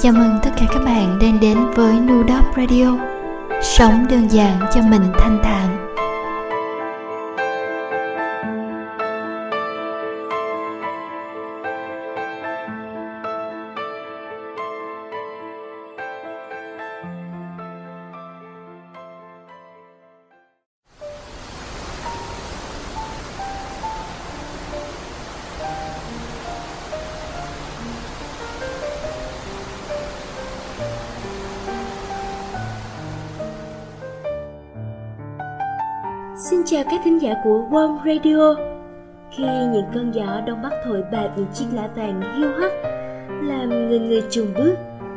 Chào mừng tất cả các bạn đang đến với Nudop Radio. Sống đơn giản cho mình thanh thản. Warm Radio. Khi những cơn gió đông bắc thổi bạt những chiếc lá vàng hiu hắt Làm người người chùng bước,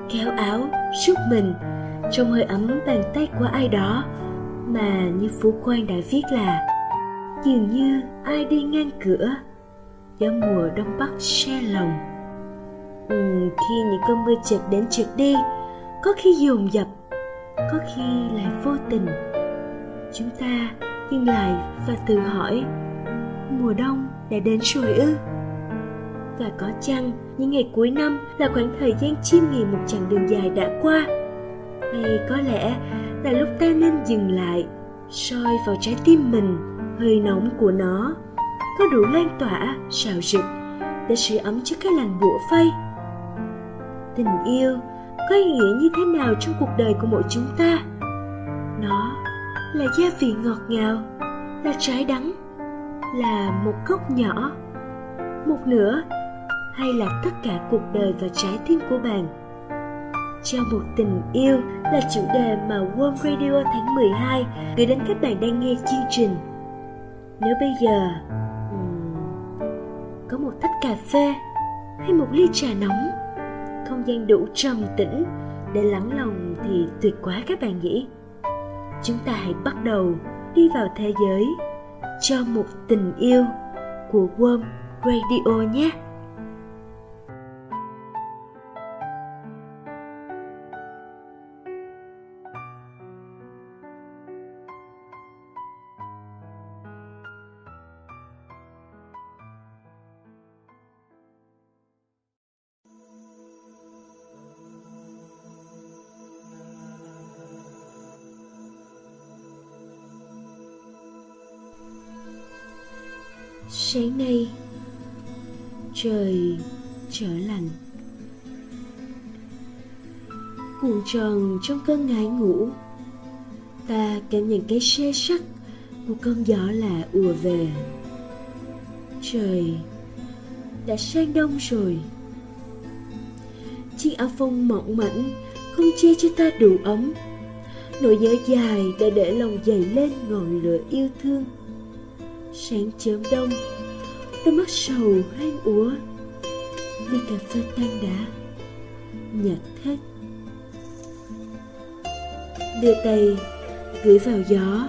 kéo áo, rút mình. Trong hơi ấm bàn tay của ai đó Mà như Phú Quang đã viết là Dường như ai đi ngang cửa Gió mùa đông bắc xe lòng. Ừ, Khi những cơn mưa chợt đến chợt đi Có khi dồn dập Có khi lại vô tình. Chúng ta dừng lại và tự hỏi, mùa đông đã đến rồi ư? Và có chăng những ngày cuối năm là khoảng thời gian chiêm nghiệm một chặng đường dài đã qua? Hay có lẽ là lúc ta nên dừng lại, soi vào trái tim mình, hơi nóng của nó, có đủ lan tỏa sào rực để sưởi ấm cho cái lành bủa phây? Tình yêu có ý nghĩa như thế nào trong cuộc đời của mỗi chúng ta? Nó là gia vị ngọt ngào là trái đắng là một gốc nhỏ một nửa hay là tất cả cuộc đời và trái tim của bạn cho một tình yêu là chủ đề mà Warm Radio tháng 12 gửi đến các bạn đang nghe chương trình. Nếu bây giờ um, có một tách cà phê hay một ly trà nóng, không gian đủ trầm tĩnh để lắng lòng thì tuyệt quá các bạn nhỉ? Chúng ta hãy bắt đầu đi vào thế giới cho một tình yêu của Worm Radio nhé. Sáng nay. Trời trở lạnh. Cuộn tròn trong cơn ngái ngủ, ta cảm nhận cái xe sắc của cơn gió lạ ùa về. Trời đã sang đông rồi. Chiếc áo phông mỏng mảnh không che cho ta đủ ấm. Nỗi nhớ dài đã để lòng dày lên ngọn lửa yêu thương. Sáng chớm đông đôi mắt sầu hoang úa, ly cà phê tan đã nhạt hết đưa tay gửi vào gió,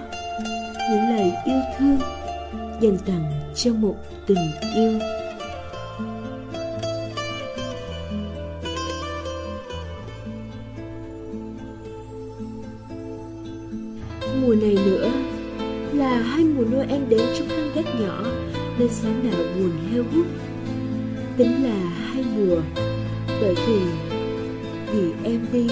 những lời yêu thương dành tặng cho một tình yêu. Mùa này nữa là hai mùa Noel đến trong căn gác nhỏ nơi sáng nào buồn heo hút. Tính là hai mùa bởi vì vì em đi.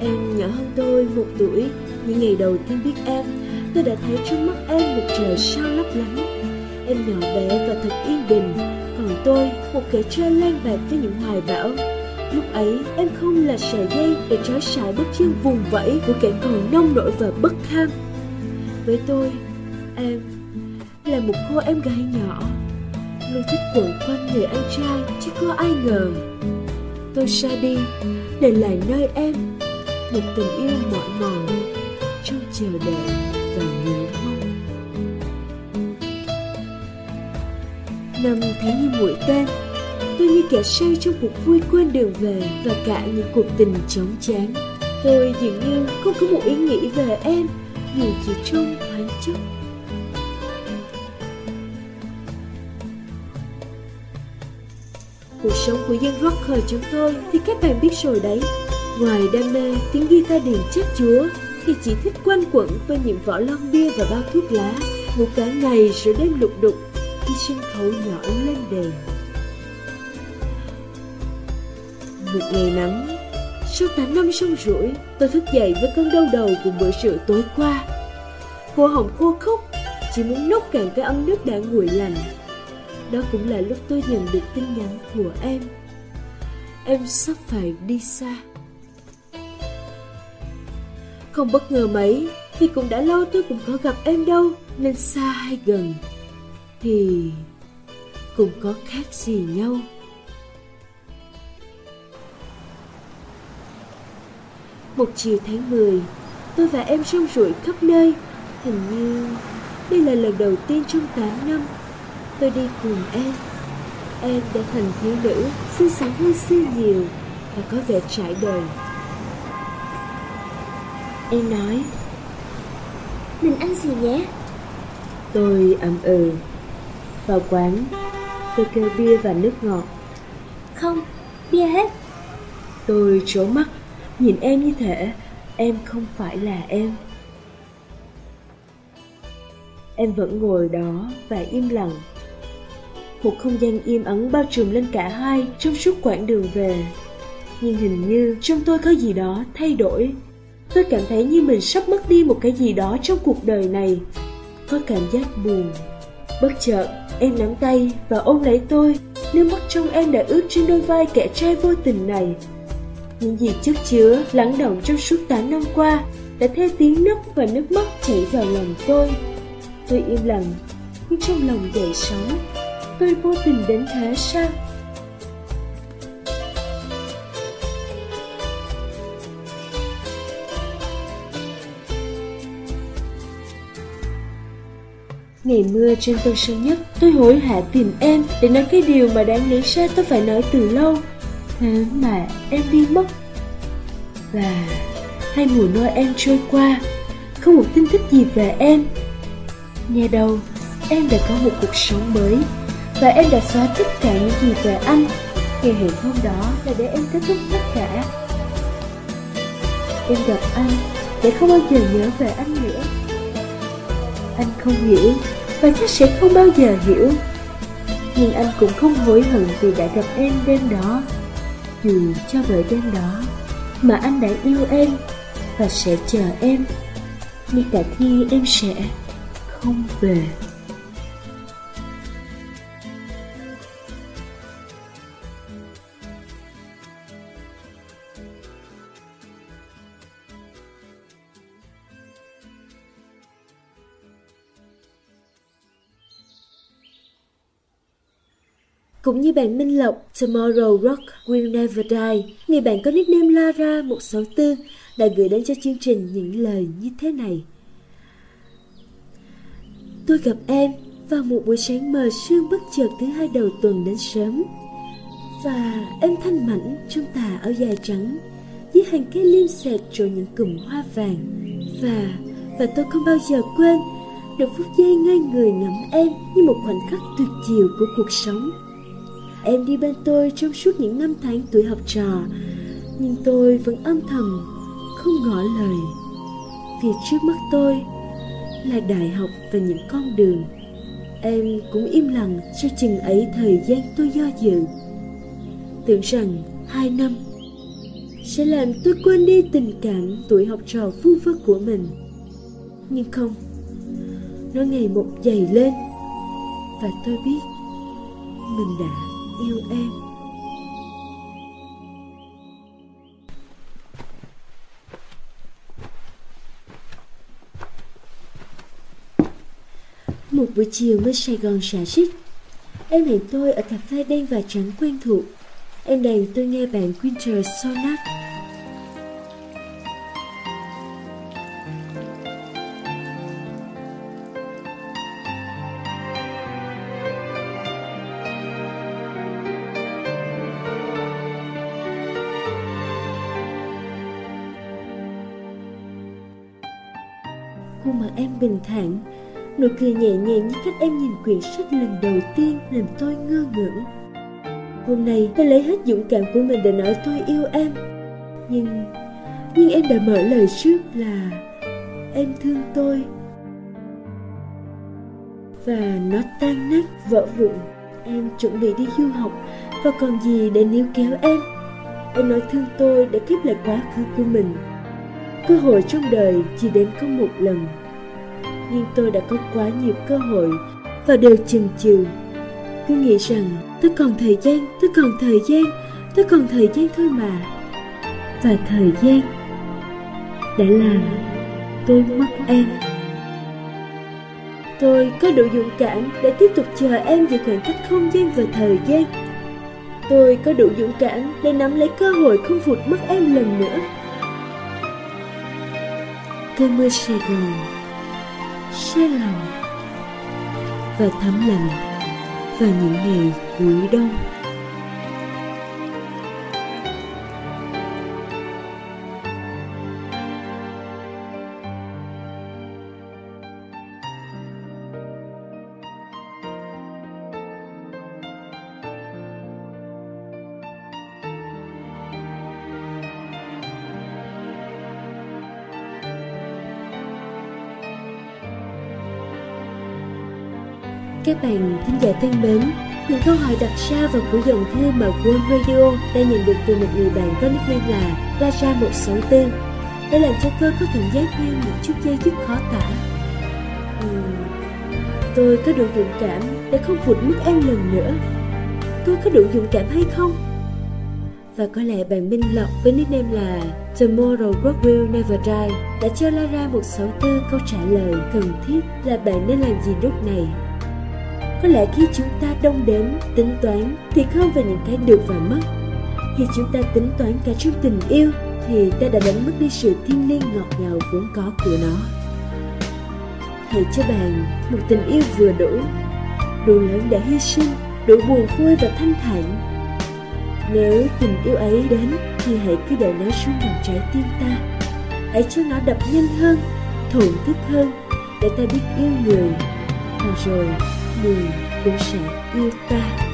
Em nhỏ hơn tôi một tuổi, những ngày đầu tiên biết em, tôi đã thấy trong mắt em một trời sao lấp lánh. Em nhỏ bé và thật yên bình, còn tôi một kẻ chơi lan bạc với những hoài bão. Lúc ấy, em không là sợi dây để trói sải bước chân vùng vẫy của kẻ còn nông nổi và bất kham. Với tôi, em là một cô em gái nhỏ. Luôn thích quẩn quanh người anh trai chứ có ai ngờ. Tôi xa đi, để lại nơi em. Một tình yêu mỏi mòn trong chờ đợi và nhớ mong. Năm tháng như mũi tên, tôi như kẻ say trong cuộc vui quên đường về và cả những cuộc tình chóng chán. Tôi dường như không có một ý nghĩ về em, dù chỉ trong thoáng chốc. Cuộc sống của dân rocker chúng tôi thì các bạn biết rồi đấy. Ngoài đam mê tiếng guitar điện chất chúa, thì chỉ thích quanh quẩn bên những vỏ lon bia và bao thuốc lá. Ngủ cả ngày rồi đêm lục đục khi sân khấu nhỏ lên đèn Một ngày nắng, Sau 8 năm sông rủi, Tôi thức dậy với cơn đau đầu của bữa rượu tối qua. Cô họng khô khốc Chỉ muốn nốc cạn cái ấm nước đã nguội lạnh. Đó cũng là lúc tôi nhận được tin nhắn của em. Em sắp phải đi xa. Không bất ngờ mấy Thì cũng đã lâu tôi cũng có gặp em đâu, Nên xa hay gần Thì cũng có khác gì nhau. Một chiều tháng 10 Tôi và em rong ruổi khắp nơi. Hình như đây là lần đầu tiên trong 8 năm Tôi đi cùng em. Em đã thành thiếu nữ Xinh xắn hơn xưa nhiều Và có vẻ trải đời. Em nói Mình ăn gì nhé? Tôi ậm ừ. Vào quán Tôi kêu bia và nước ngọt. Không, bia hết. Tôi trố mắt Nhìn em như thể Em không phải là em. Em vẫn ngồi đó và im lặng. Một không gian im ắng bao trùm lên cả hai Trong suốt quãng đường về. Nhưng hình như trong tôi có gì đó thay đổi. Tôi cảm thấy như mình sắp mất đi một cái gì đó trong cuộc đời này. Có cảm giác buồn. Bất chợt em nắm tay và ôm lấy tôi Nước mắt trong em đã ướt trên đôi vai kẻ trai vô tình này. Những gì chất chứa lắng động trong suốt 8 năm qua đã theo tiếng nấc và nước mắt chảy vào lòng tôi. Tôi im lặng, nhưng trong lòng dậy sóng. Tôi vô tình đến thế sao? Ngày mưa trên tân sơn nhất, tôi hối hả tìm em để nói cái điều mà đáng lý ra tôi phải nói từ lâu. Thế mà em đi mất. Và hai mùa Noel trôi qua Không một tin tức gì về em. Nghe đâu em đã có một cuộc sống mới. Và em đã xóa tất cả những gì về anh. Ngày hẹn hôm đó là để em kết thúc tất cả. Em gặp anh để không bao giờ nhớ về anh nữa. Anh không hiểu và chắc sẽ không bao giờ hiểu. Nhưng anh cũng không hối hận vì đã gặp em đêm đó. Dù cho bởi đêm đó mà anh đã yêu em và sẽ chờ em. Nhưng cả khi em sẽ không về. Cũng như bạn Minh Lộc, Tomorrow Rock Will Never Die, người bạn có nickname Lara 164 đã gửi đến cho chương trình những lời như thế này. Tôi gặp em vào một buổi sáng mờ sương bất chợt thứ hai đầu tuần đến sớm. Và em thanh mảnh trong tà áo dài trắng, dưới hàng cây liêm xẹt trội những cụm hoa vàng. Và, và tôi không bao giờ quên được phút giây ngây người ngắm em như một khoảnh khắc tuyệt diệu của cuộc sống em đi bên tôi trong suốt những năm tháng tuổi học trò. Nhưng tôi vẫn âm thầm, không ngỏ lời. Vì trước mắt tôi là đại học và những con đường. Em cũng im lặng cho chừng ấy thời gian tôi do dự. Tưởng rằng hai năm sẽ làm tôi quên đi tình cảm tuổi học trò vu vơ của mình. Nhưng không nó ngày một dày lên và tôi biết mình đã yêu em. Một buổi chiều mới Sài Gòn xả xích Em hẹn tôi ở cà phê đen và trắng quen thuộc. Em đàn tôi nghe bạn Winter Sonat bình thản nụ cười nhẹ nhàng như cách em nhìn quyển sách lần đầu tiên làm tôi ngơ ngẩn hôm nay tôi lấy hết dũng cảm của mình để nói tôi yêu em. Nhưng nhưng em đã mở lời trước là em thương tôi. Và nó tan nát, vỡ vụn. Em chuẩn bị đi du học. Và còn gì để níu kéo em? Em nói thương tôi để kiếp lại quá khứ của mình. Cơ hội trong đời chỉ đến có một lần nhưng tôi đã có quá nhiều cơ hội và đều chần chừ. Cứ nghĩ rằng, tôi còn thời gian, tôi còn thời gian, tôi còn thời gian thôi mà. Và thời gian đã làm tôi mất em. Tôi có đủ dũng cảm để tiếp tục chờ em về khoảng cách không gian và thời gian. Tôi có đủ dũng cảm để nắm lấy cơ hội không vụt mất em lần nữa. Cơn mưa sài gòn se lòng và thấm lạnh vào những ngày cuối đông. Các bạn thính giả thân mến, những câu hỏi đặt ra vào cuối dòng thư mà World Radio đã nhận được từ một người bạn có nickname là Raja 164 đã làm cho tôi có cảm giác như một chút dây dứt khó tả. Ừ, tôi có đủ dũng cảm để không vụt mất em lần nữa. Tôi có đủ dũng cảm hay không? Và có lẽ bạn Minh Lộc với nickname là Tomorrow God Will Never Die đã cho Lara 164 câu trả lời cần thiết là bạn nên làm gì lúc này có lẽ khi chúng ta đông đếm, tính toán thì không về những cái được và mất. Khi chúng ta tính toán cả trong tình yêu thì ta đã đánh mất đi sự thiêng liêng ngọt ngào vốn có của nó. Hãy cho bạn một tình yêu vừa đủ đủ lớn để hy sinh, đủ buồn vui và thanh thản. Nếu tình yêu ấy đến thì hãy cứ để nó xuống động trái tim ta. Hãy cho nó đập nhanh hơn, thổn thức hơn để ta biết yêu người. Và rồi người cũng sẽ yêu ta.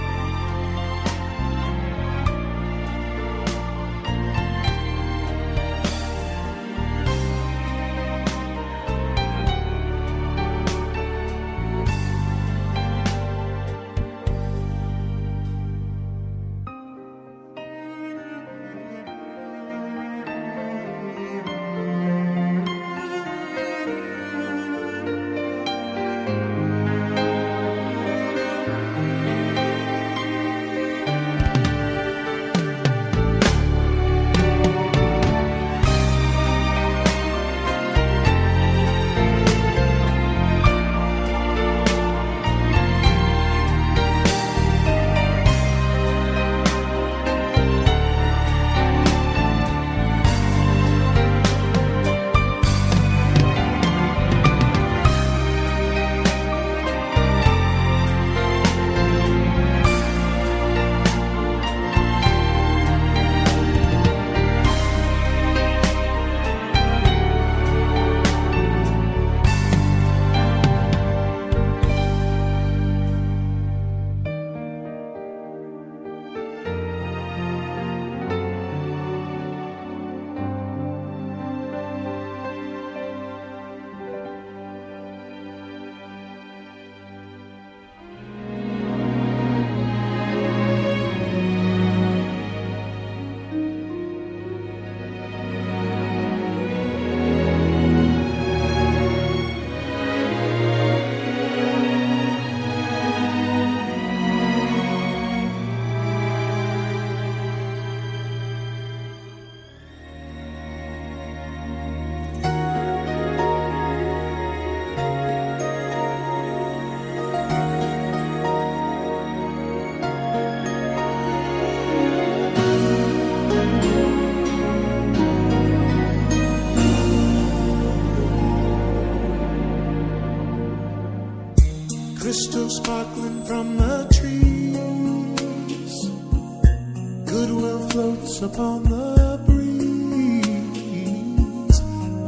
Crystal sparkling from the trees. Goodwill floats upon the breeze.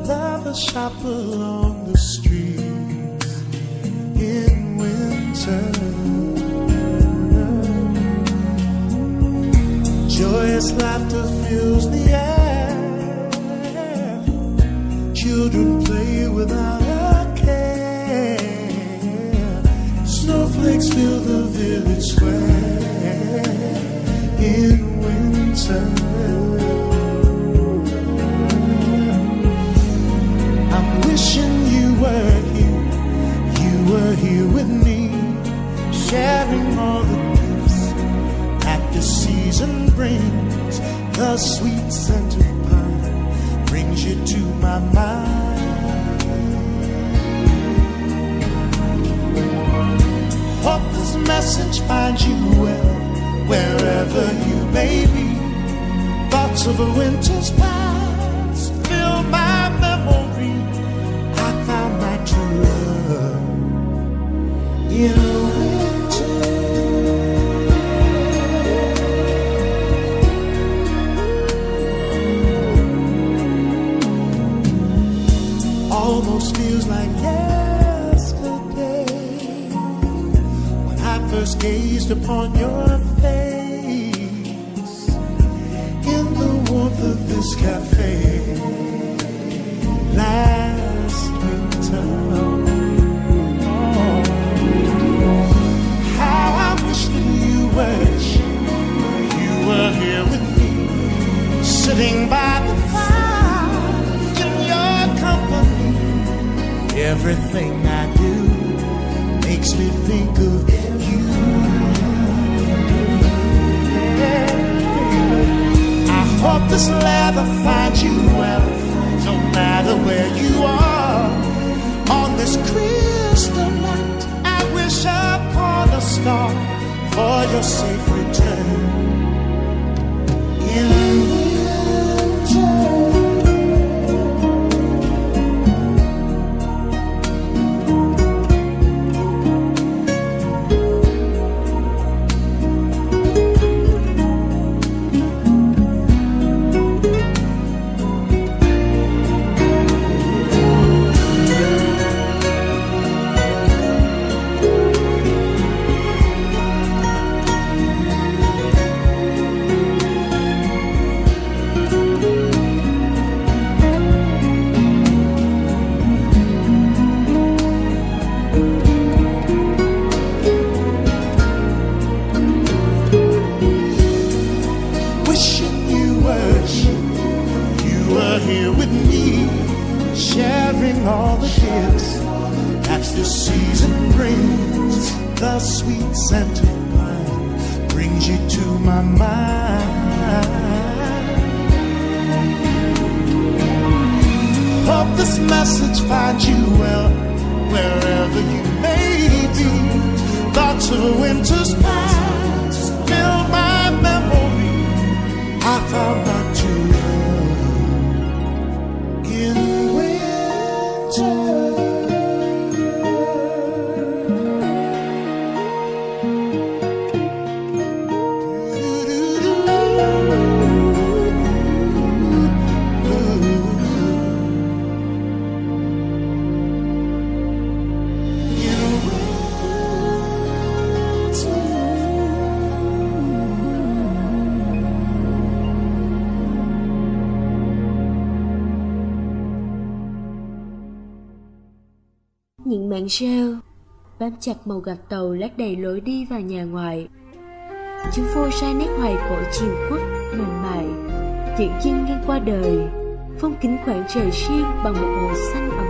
Love a shop along the street in winter. Joyous laughter fills the air. Children play without snowflakes fill the village square in winter. I'm wishing you were here, you were here with me, sharing all the gifts that the season brings. The sweet scent of pine brings you to my mind. Hope this message finds you well, wherever you may be. Thoughts of a winter's past fill my memory. I found my true love in gazed upon your face in the warmth of this cafe last winter. How I wish that you you were here with me, sitting by the fire in your company. Everything I do makes me think of hope this leather finds you well, no matter where you are. On this crystal night, I wish upon a star for your safe return. In here with me, sharing all the gifts that this season brings. The sweet scent of pine brings you to my mind. Hope this message finds you well, wherever you may be. Thoughts of winter's past fill my memory. I found my true những rêu bám chặt màu gạch tàu lát đầy lối đi vào nhà ngoài chúng phô ra nét hoài cổ chìm khuất, mềm mại. Chuyện chinh ngang qua đời, phong kính khoảng trời riêng bằng một màu xanh ấm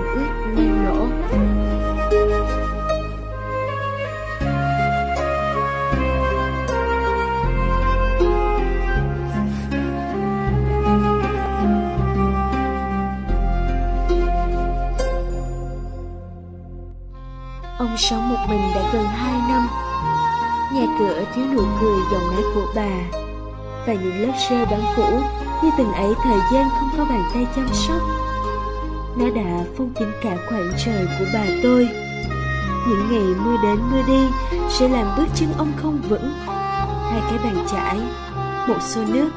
sống một mình đã gần hai năm. Nhà cửa thiếu nụ cười, giọng nói của bà Và những lớp sơ bán phủ Như từng ấy thời gian không có bàn tay chăm sóc. Nó đã phong kín cả khoảng trời của bà tôi. Những ngày mưa đến mưa đi, Sẽ làm bước chân ông không vững. Hai cái bàn chải, Một xô nước,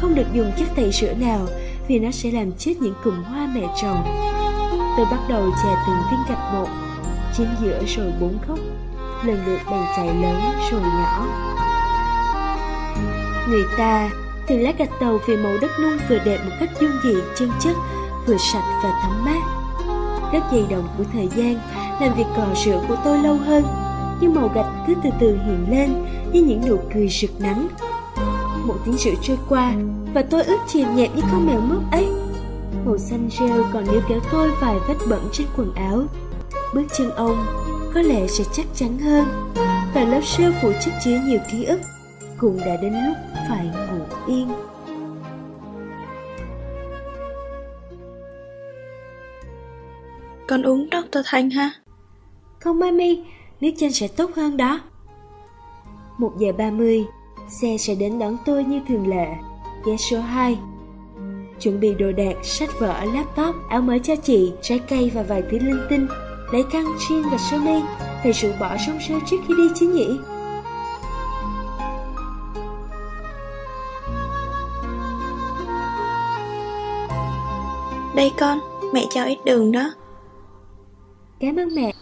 Không được dùng chất tẩy rửa nào Vì nó sẽ làm chết những cụm hoa mẹ trồng. Tôi bắt đầu chè từng viên gạch một chính giữa rồi bốn khóc lần lượt bàn chạy lớn rồi nhỏ. Người ta thường lá gạch tàu vì màu đất nung vừa đẹp một cách dung dị, chân chất, vừa sạch và thấm mát. Các dày đồng của thời gian làm việc cò rửa của tôi lâu hơn, nhưng màu gạch cứ từ từ hiện lên như những nụ cười rực nắng. Một tiếng rưỡi trôi qua và tôi ướt chìm nhẹ như con mèo mướp ấy. Màu xanh rêu còn níu kéo tôi vài vết bẩn trên quần áo bước chân ông có lẽ sẽ chắc chắn hơn. Và lớp rêu phủ chất chứa nhiều ký ức cũng đã đến lúc phải ngủ yên. Con uống Dr. Thanh ha? Không mami, nước chanh sẽ tốt hơn đó. Một giờ ba mươi Xe sẽ đến đón tôi như thường lệ. Ghé số 2 Chuẩn bị đồ đạc, sách vở, laptop, áo mới cho chị, trái cây và vài thứ linh tinh Lấy căng, chiên và sơ mi Phải rượu bỏ sông sơ trước khi đi chứ nhỉ Đây con, mẹ cho ít đường đó. Cảm ơn mẹ.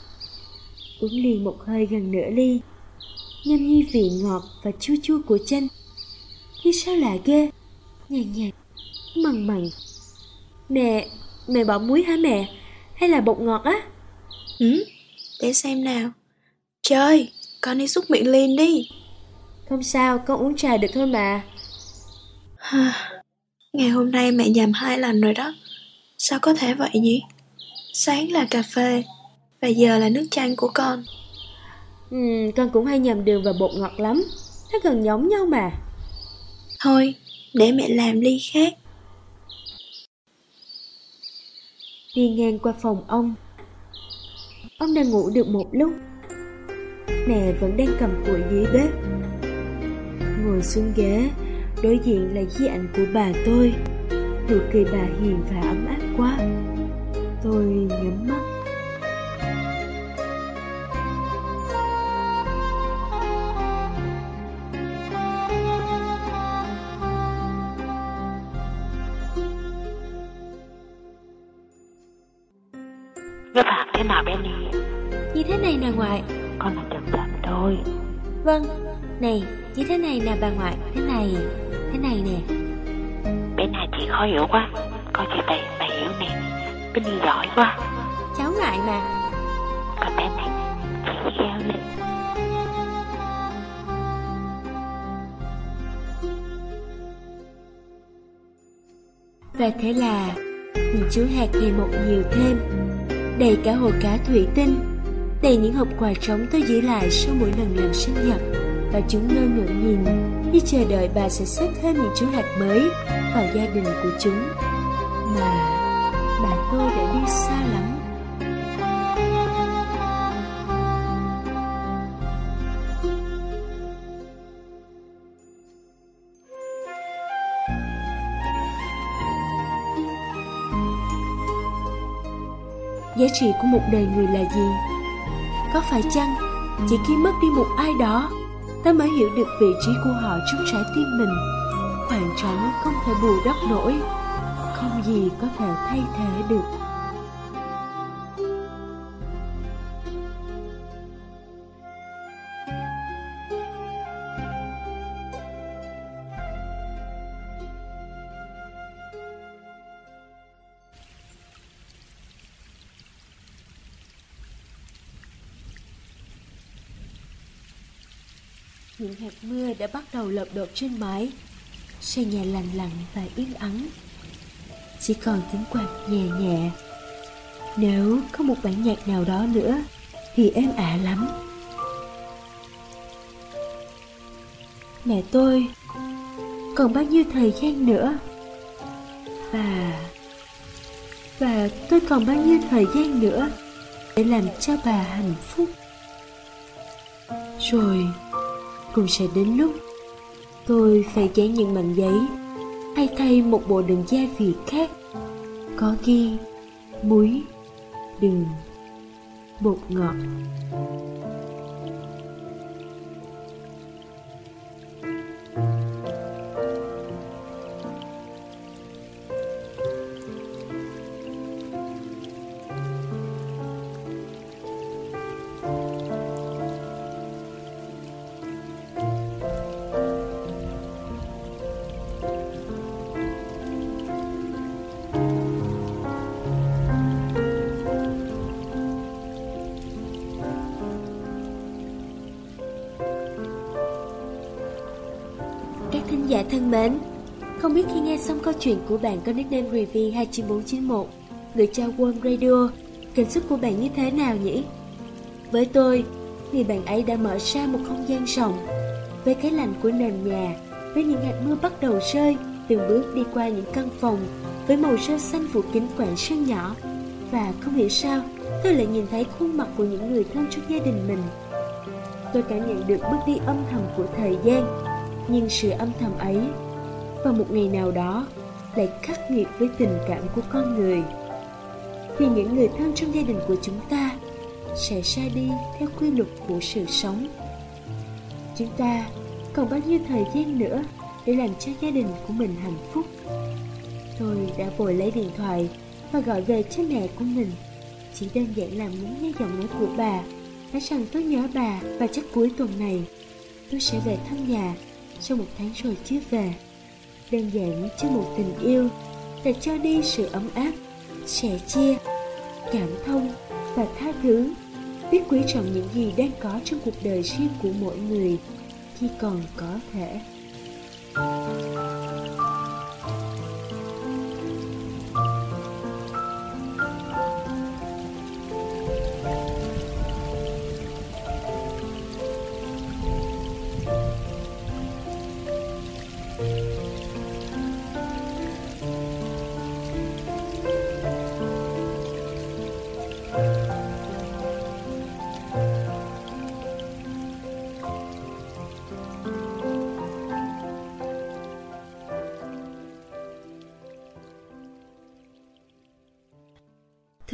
Uống liền một hơi gần nửa ly. Nhâm nhi vị ngọt và chua chua của chanh. Như sao lạ ghê. Nhàn nhạt, mặn mặn. Mẹ, mẹ bỏ muối hả mẹ? Hay là bột ngọt á? Ừ, để xem nào. Trời, con đi xúc miệng liền đi. Không sao, con uống trà được thôi mà. Ngày hôm nay mẹ nhầm hai lần rồi đó. Sao có thể vậy nhỉ? Sáng là cà phê Và giờ là nước chanh của con. Ừ, Con cũng hay nhầm đường và bột ngọt lắm. Nó gần giống nhau mà. Thôi, để mẹ làm ly khác. Đi ngang qua phòng ông Ông đang ngủ được một lúc. Mẹ vẫn đang cầm củi dưới bếp. Ngồi xuống ghế, Đối diện là di ảnh của bà tôi. Nụ cười bà hiền và ấm áp quá. Tôi nhắm mắt. Với bạn thế nào Benny? Như thế này nè ngoại. Con là chậm chậm thôi. Vâng. Này như thế này nè bà ngoại. Thế này Thế này nè. Bên này chị khó hiểu quá. Coi chị tay bà hiểu nè. Benny giỏi quá. Cháu ngại mà. Còn bên này Chị gheo lên Và thế là chú hạt ngày một nhiều thêm. Đầy cả hồ cá thủy tinh Đầy những hộp quà trống tôi giữ lại sau mỗi lần làm sinh nhật. Và chúng ngơ ngẩn nhìn, Như chờ đợi bà sẽ xếp thêm những chú hạt mới vào gia đình của chúng. Mà bà tôi đã đi xa lắm. Giá trị của một đời người là gì? Có phải chăng chỉ khi mất đi một ai đó ta mới hiểu được vị trí của họ trong trái tim mình? Khoảng trống không thể bù đắp nổi, không gì có thể thay thế được. Những hạt mưa đã bắt đầu lợp đột trên mái. Xây nhà lành lặng và yên ắng. Chỉ còn tiếng quạt nhẹ nhẹ. Nếu có một bản nhạc nào đó nữa, thì êm ả lắm. Mẹ tôi, còn bao nhiêu thời gian nữa? Và và tôi còn bao nhiêu thời gian nữa để làm cho bà hạnh phúc? Rồi cũng sẽ đến lúc tôi phải dán những mảnh giấy hay thay một bộ đường gia vị khác. Có ghi, muối đường bột ngọt. Thính giả thân mến, không biết khi nghe xong câu chuyện của bạn có nickname review 29491 gửi cho World Radio, cảm xúc của bạn như thế nào nhỉ? Với tôi, người bạn ấy đã mở ra một không gian rộng với cái lạnh của nền nhà, với những hạt mưa bắt đầu rơi, từng bước đi qua những căn phòng với màu rêu xanh phủ kín quảng sân nhỏ. Và không hiểu sao, tôi lại nhìn thấy khuôn mặt của những người thân trong gia đình mình. Tôi cảm nhận được bước đi âm thầm của thời gian, nhưng sự âm thầm ấy, vào một ngày nào đó, lại khắc nghiệt với tình cảm của con người. thì những người thân trong gia đình của chúng ta sẽ ra đi theo quy luật của sự sống, chúng ta còn bao nhiêu thời gian nữa để làm cho gia đình của mình hạnh phúc? Tôi đã vội lấy điện thoại và gọi về cho mẹ của mình. Chỉ đơn giản là muốn nghe giọng nói của bà. Nói rằng tôi nhớ bà và chắc cuối tuần này tôi sẽ về thăm nhà sau một tháng rồi chưa về đơn giản cho một tình yêu để cho đi sự ấm áp, sẻ chia, cảm thông và tha thứ. Biết quý trọng những gì đang có trong cuộc đời riêng của mỗi người khi còn có thể.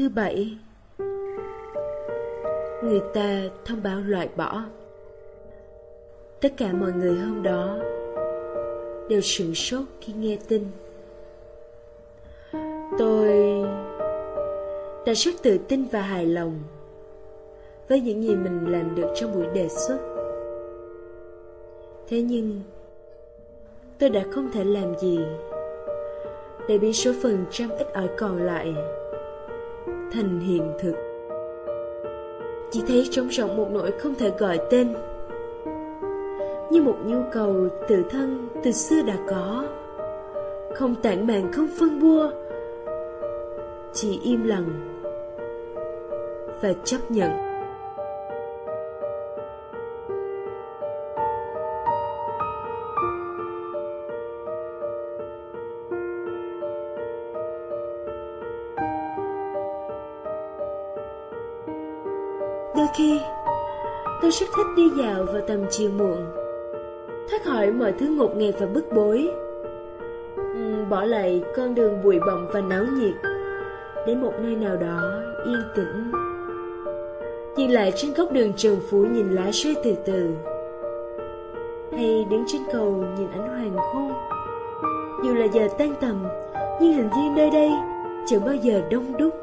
Thứ bảy. Người ta thông báo loại bỏ. Tất cả mọi người hôm đó Đều sửng sốt khi nghe tin. Tôi đã rất tự tin và hài lòng với những gì mình làm được trong buổi đề xuất. Thế nhưng, tôi đã không thể làm gì để biến số phần trăm ít ỏi còn lại thành hiện thực. Chỉ thấy trống rỗng một nỗi không thể gọi tên. Như một nhu cầu tự thân từ xưa đã có. Không tản mạn, không phân bua. Chỉ im lặng và chấp nhận. Khi Tôi rất thích đi dạo vào tầm chiều muộn. Thoát khỏi mọi thứ ngột ngạt và bức bối. Bỏ lại con đường bụi bặm và náo nhiệt. Đến một nơi nào đó yên tĩnh. Dừng lại trên góc đường trường phú nhìn lá rơi từ từ. Hay đứng trên cầu nhìn ánh hoàng hôn Dù là giờ tan tầm, Nhưng hình như nơi đây chẳng bao giờ đông đúc.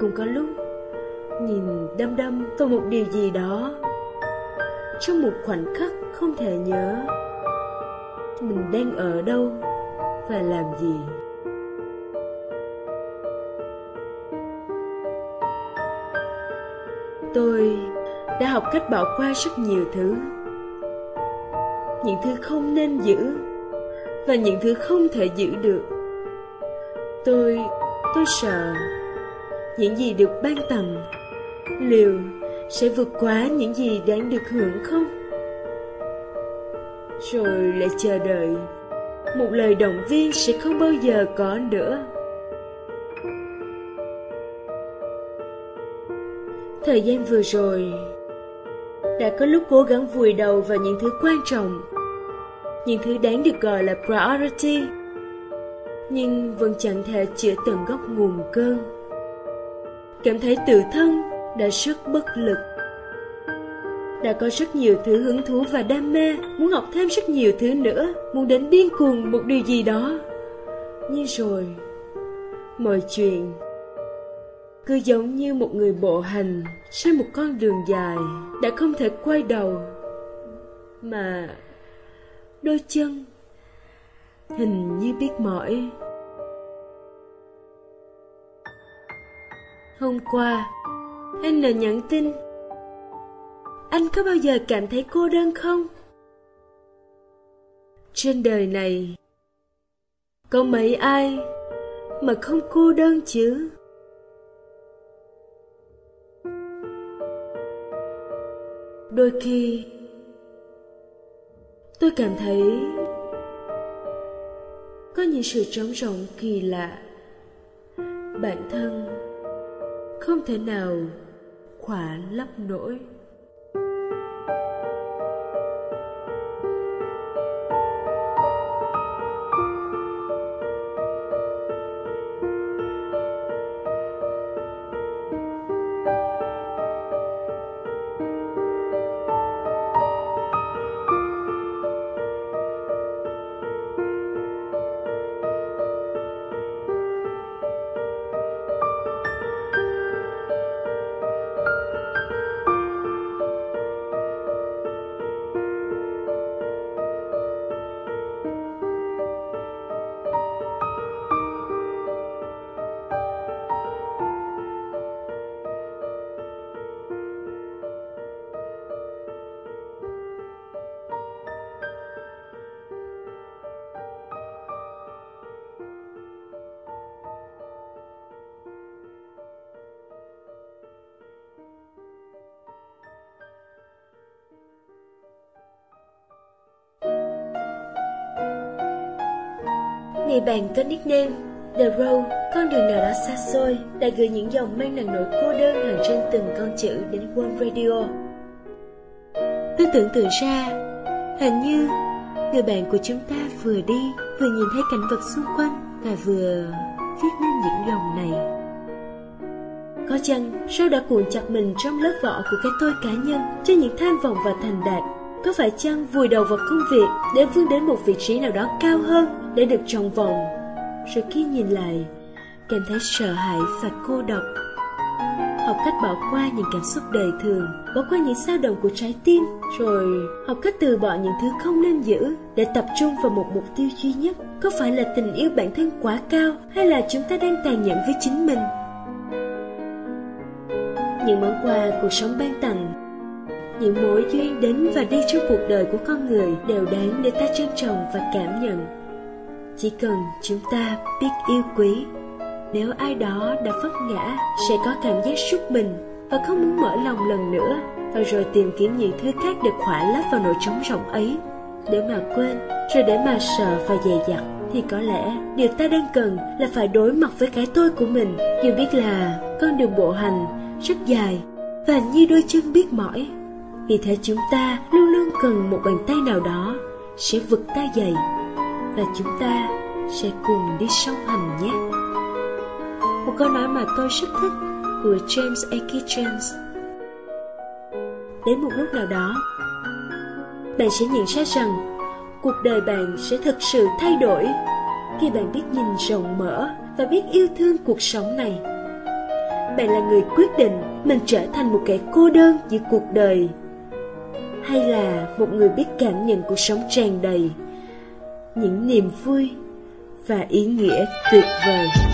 Cũng có lúc nhìn đăm đăm vào một điều gì đó. Trong một khoảnh khắc không thể nhớ, mình đang ở đâu và làm gì. Tôi đã học cách bỏ qua rất nhiều thứ. Những thứ không nên giữ và những thứ không thể giữ được. Tôi tôi sợ những gì được ban tặng liệu sẽ vượt quá những gì đáng được hưởng không? Rồi lại chờ đợi. Một lời động viên sẽ không bao giờ có nữa. Thời gian vừa rồi, đã có lúc cố gắng vùi đầu vào những thứ quan trọng, những thứ đáng được gọi là priority, nhưng vẫn chẳng thể chữa tận gốc nguồn cơn. Cảm thấy tự thân đã rất bất lực. Đã có rất nhiều thứ hứng thú và đam mê, muốn học thêm rất nhiều thứ nữa, muốn đến điên cuồng một điều gì đó. Nhưng rồi, mọi chuyện cứ giống như một người bộ hành trên một con đường dài, đã không thể quay đầu. Mà đôi chân hình như biết mỏi. Hôm qua N nhắn tin Anh có bao giờ cảm thấy cô đơn không? Trên đời này, Có mấy ai Mà không cô đơn chứ? Đôi khi, tôi cảm thấy có những sự trống rỗng kỳ lạ bản thân không thể nào khỏa lấp nỗi. Người bạn có nickname The Road, con đường nào đó xa xôi, đã gửi những dòng mang nặng nỗi cô đơn hàng trên từng con chữ đến World Radio. Tôi tưởng tượng ra, hình như người bạn của chúng ta vừa đi, vừa nhìn thấy cảnh vật xung quanh và vừa viết nên những dòng này. Có chăng sao đã cuộn chặt mình trong lớp vỏ của cái tôi cá nhân cho những tham vọng và thành đạt có phải chăng vùi đầu vào công việc để vươn đến một vị trí nào đó cao hơn để được trong vòng. Rồi khi nhìn lại, cảm thấy sợ hãi và cô độc. Học cách bỏ qua những cảm xúc đời thường, bỏ qua những dao động của trái tim, rồi học cách từ bỏ những thứ không nên giữ để tập trung vào một mục tiêu duy nhất. Có phải là tình yêu bản thân quá cao hay là chúng ta đang tàn nhẫn với chính mình? Những món quà cuộc sống ban tặng, những mối duyên đến và đi trong cuộc đời của con người đều đáng để ta trân trọng và cảm nhận chỉ cần chúng ta biết yêu quý. Nếu ai đó đã vấp ngã, sẽ có cảm giác sút mình và không muốn mở lòng lần nữa. Và rồi tìm kiếm những thứ khác để khỏa lấp vào nỗi trống rỗng ấy. Để mà quên, rồi để mà sợ và dè dặt, thì có lẽ điều ta đang cần là phải đối mặt với cái tôi của mình. Dù biết là con đường bộ hành rất dài và như đôi chân biết mỏi. Vì thế chúng ta luôn luôn cần một bàn tay nào đó sẽ vực ta dậy và chúng ta sẽ cùng đi song hành nhé. Một câu nói mà tôi rất thích của James A. Kitchens. Đến một lúc nào đó, bạn sẽ nhận ra rằng cuộc đời bạn sẽ thực sự thay đổi khi bạn biết nhìn rộng mở và biết yêu thương cuộc sống này. Bạn là người quyết định mình trở thành một kẻ cô đơn giữa cuộc đời hay là một người biết cảm nhận cuộc sống tràn đầy những niềm vui và ý nghĩa tuyệt vời.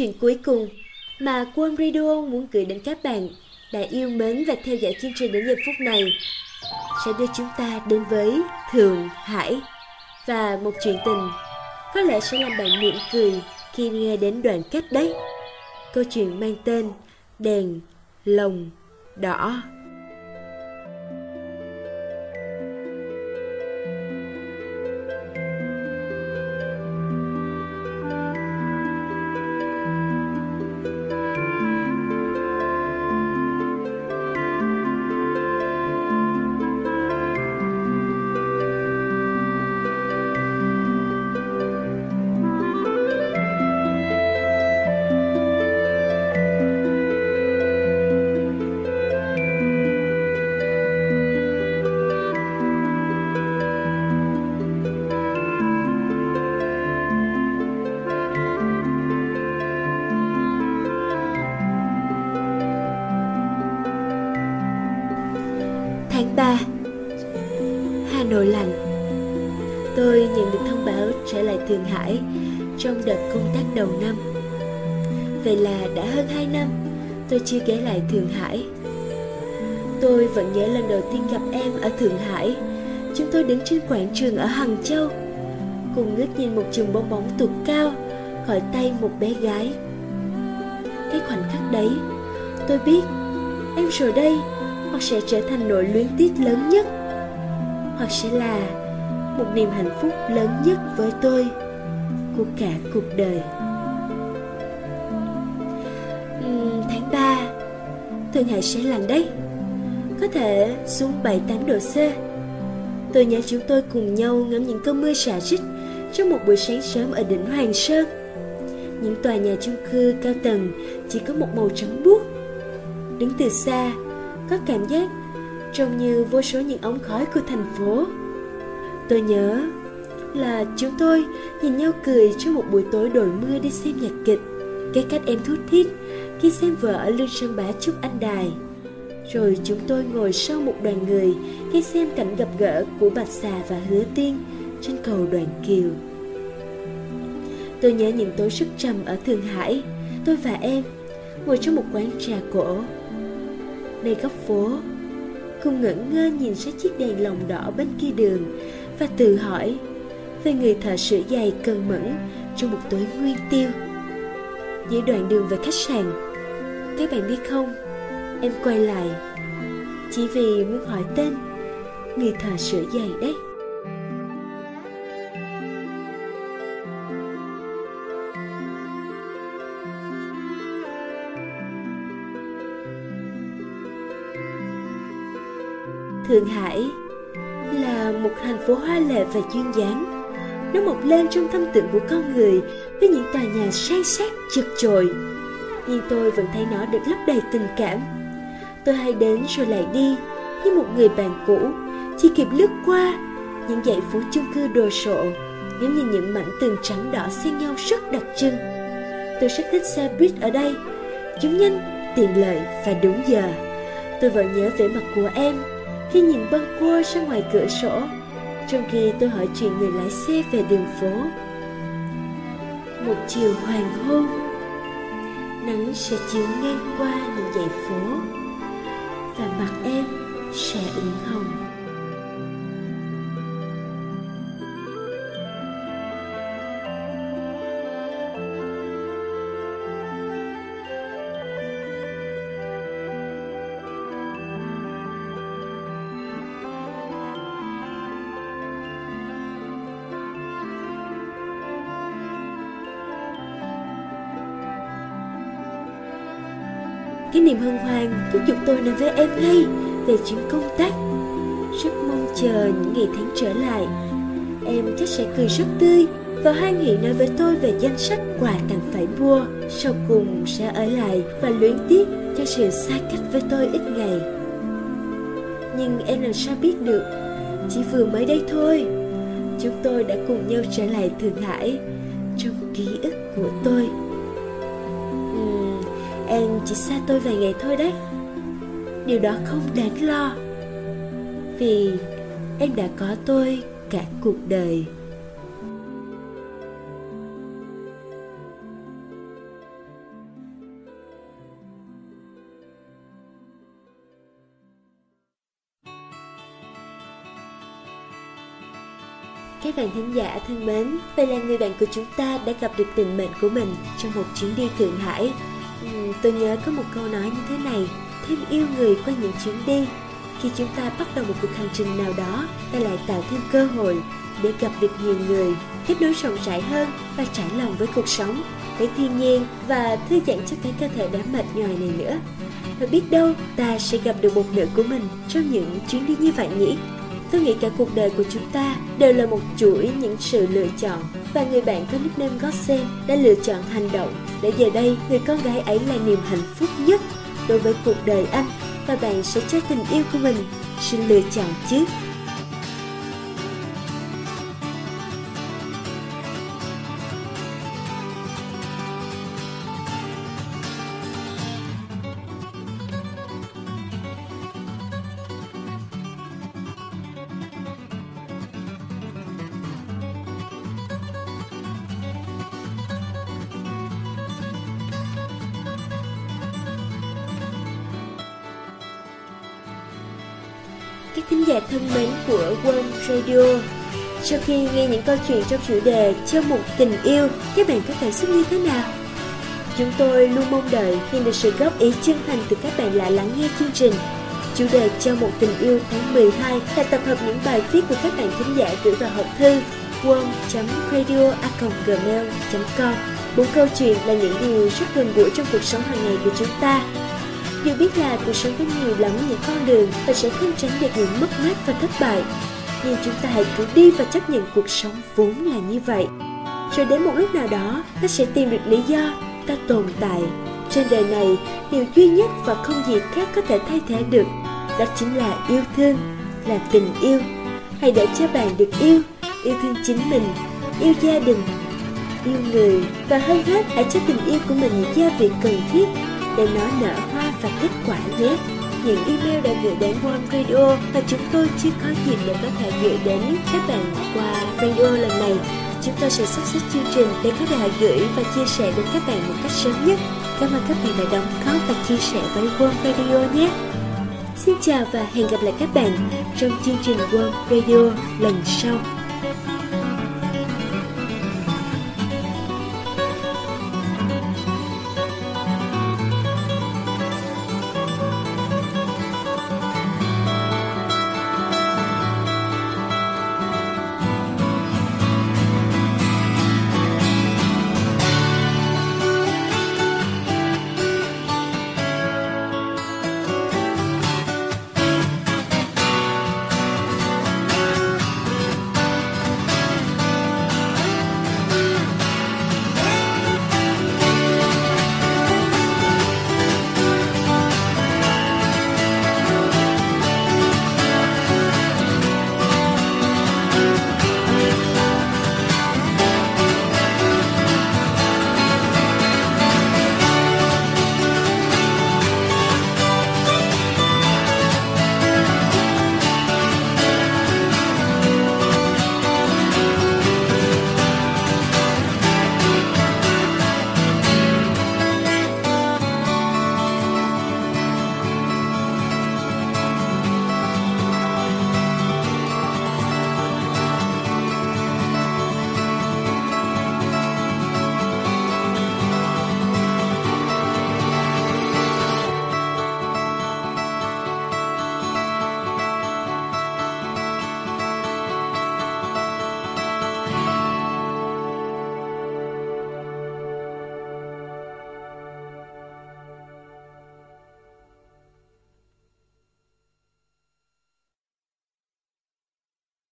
Chuyện cuối cùng mà Quân Radio muốn gửi đến các bạn, đã yêu mến và theo dõi chương trình đến giờ phút này, sẽ đưa chúng ta đến với Thượng Hải và một chuyện tình có lẽ sẽ làm bạn mỉm cười khi nghe đến đoạn kết đấy. Câu chuyện mang tên Đèn Lồng Đỏ. Thượng Hải trong đợt công tác đầu năm. Vậy là đã hơn 2 năm tôi chưa ghé lại Thượng Hải. Tôi vẫn nhớ lần đầu tiên gặp em ở Thượng Hải. Chúng tôi đứng trên quảng trường ở Hằng Châu, Cùng ngước nhìn một chùm bong bóng tụt cao khỏi tay một bé gái. Cái khoảnh khắc đấy, Tôi biết em rồi đây hoặc sẽ trở thành nỗi luyến tiếc lớn nhất, hoặc sẽ là một niềm hạnh phúc lớn nhất với tôi của cả cuộc đời. Uhm, tháng 3 Thượng Hải sẽ lạnh đấy. Có thể xuống 7-8 độ C. Tôi nhớ chúng tôi cùng nhau ngắm những cơn mưa xả rích Trong một buổi sáng sớm ở đỉnh Hoàng Sơn. Những tòa nhà chung cư cao tầng chỉ có một màu trắng buốt. Đứng từ xa có cảm giác trông như vô số những ống khói của thành phố. Tôi nhớ là chúng tôi nhìn nhau cười trong một buổi tối đổi mưa đi xem nhạc kịch. Cái cách em thút thít khi xem vợ ở lưng sân bá Trúc Anh Đài. Rồi chúng tôi ngồi sau một đoàn người khi xem cảnh gặp gỡ của Bạch Xà và Hứa Tiên trên cầu Đoàn Kiều. Tôi nhớ những tối sức trầm ở Thượng Hải, tôi và em ngồi trong một quán trà cổ nơi góc phố cùng ngẩn ngơ nhìn sát chiếc đèn lồng đỏ bên kia đường và tự hỏi về người thợ sửa giày cần mẫn trong một tối nguyên tiêu. Giữa đoạn đường về khách sạn, các bạn biết không? Em quay lại, chỉ vì muốn hỏi tên người thợ sửa giày đấy. Thượng Hải một thành phố hoa lệ và duyên dáng. Nó mọc lên trong tâm tưởng của con người với những tòa nhà sang sát chật chội. Nhưng tôi vẫn thấy nó được lấp đầy tình cảm. Tôi hay đến rồi lại đi như một người bạn cũ, chỉ kịp lướt qua những dãy phố chung cư đồ sộ, giống như những mảnh tường trắng đỏ xen nhau rất đặc trưng. Tôi rất thích xe buýt ở đây, chúng nhanh, tiện lợi và đúng giờ. Tôi vẫn nhớ vẻ mặt của em khi nhìn băng cua ra ngoài cửa sổ, trong khi tôi hỏi chuyện người lái xe về đường phố, một chiều hoàng hôn, nắng sẽ chiếu ngang qua những dãy phố và mặt em sẽ ửng hồng. Thúc giục tôi nói với em ngay về chuyến công tác. Rất mong chờ những ngày tháng trở lại. Em chắc sẽ cười rất tươi và hoan hỉ nói với tôi về danh sách quà tặng phải mua. Sau cùng sẽ ở lại và luyến tiếc cho sự xa cách với tôi ít ngày. Nhưng em làm sao biết được? Chỉ vừa mới đây thôi. Chúng tôi đã cùng nhau trở lại Thượng Hải Trong ký ức của tôi. Em chỉ xa tôi vài ngày thôi đấy điều đó không đáng lo. Vì em đã có tôi cả cuộc đời. Các bạn thính giả thân mến, vậy là người bạn của chúng ta đã gặp được tình mệnh của mình trong một chuyến đi Thượng Hải. Tôi nhớ có một câu nói như thế này, thêm yêu người qua những chuyến đi. Khi chúng ta bắt đầu một cuộc hành trình nào đó, ta lại tạo thêm cơ hội để gặp được nhiều người, kết nối rộng rãi hơn và trải lòng với cuộc sống, với thiên nhiên và thư giãn cho cái cơ thể đã mệt nhòi này nữa. Và biết đâu ta sẽ gặp được một nửa của mình trong những chuyến đi như vậy nhỉ? Tôi nghĩ cả cuộc đời của chúng ta đều là một chuỗi những sự lựa chọn và người bạn có nickname Godsend đã lựa chọn hành động để giờ đây người con gái ấy là niềm hạnh phúc nhất đối với cuộc đời anh, và bạn sẽ cho tình yêu của mình sự lựa chọn chứ khi nghe những câu chuyện trong chủ đề Trong một tình yêu, các bạn có cảm xúc như thế nào? Chúng tôi luôn mong đợi nhận được sự góp ý chân thành từ các bạn lạ lắng nghe chương trình. Chủ đề Trong một tình yêu tháng 12 là tập hợp những bài viết của các bạn thính giả gửi vào hộp thư world.radio.gmail.com Bốn câu chuyện là những điều rất gần gũi trong cuộc sống hàng ngày của chúng ta dù biết là cuộc sống có nhiều lắm những con đường và sẽ không tránh được những mất mát và thất bại, nhưng chúng ta hãy cứ đi và chấp nhận cuộc sống vốn là như vậy. Rồi đến một lúc nào đó, ta sẽ tìm được lý do ta tồn tại. Trên đời này, điều duy nhất và không gì khác có thể thay thế được, đó chính là yêu thương, là tình yêu. Hãy để cho bạn được yêu, yêu thương chính mình, yêu gia đình, yêu người và hơn hết hãy cho tình yêu của mình những gia vị cần thiết để nó nở hoa và kết quả nhé những email đã gửi đến One Radio và chúng tôi chưa có dịp để có thể gửi đến các bạn qua radio lần này. Chúng tôi sẽ sắp xếp chương trình để có thể gửi và chia sẻ đến các bạn một cách sớm nhất. Cảm ơn các bạn đã đóng góp và chia sẻ với One Radio nhé. Xin chào và hẹn gặp lại các bạn trong chương trình One Radio lần sau.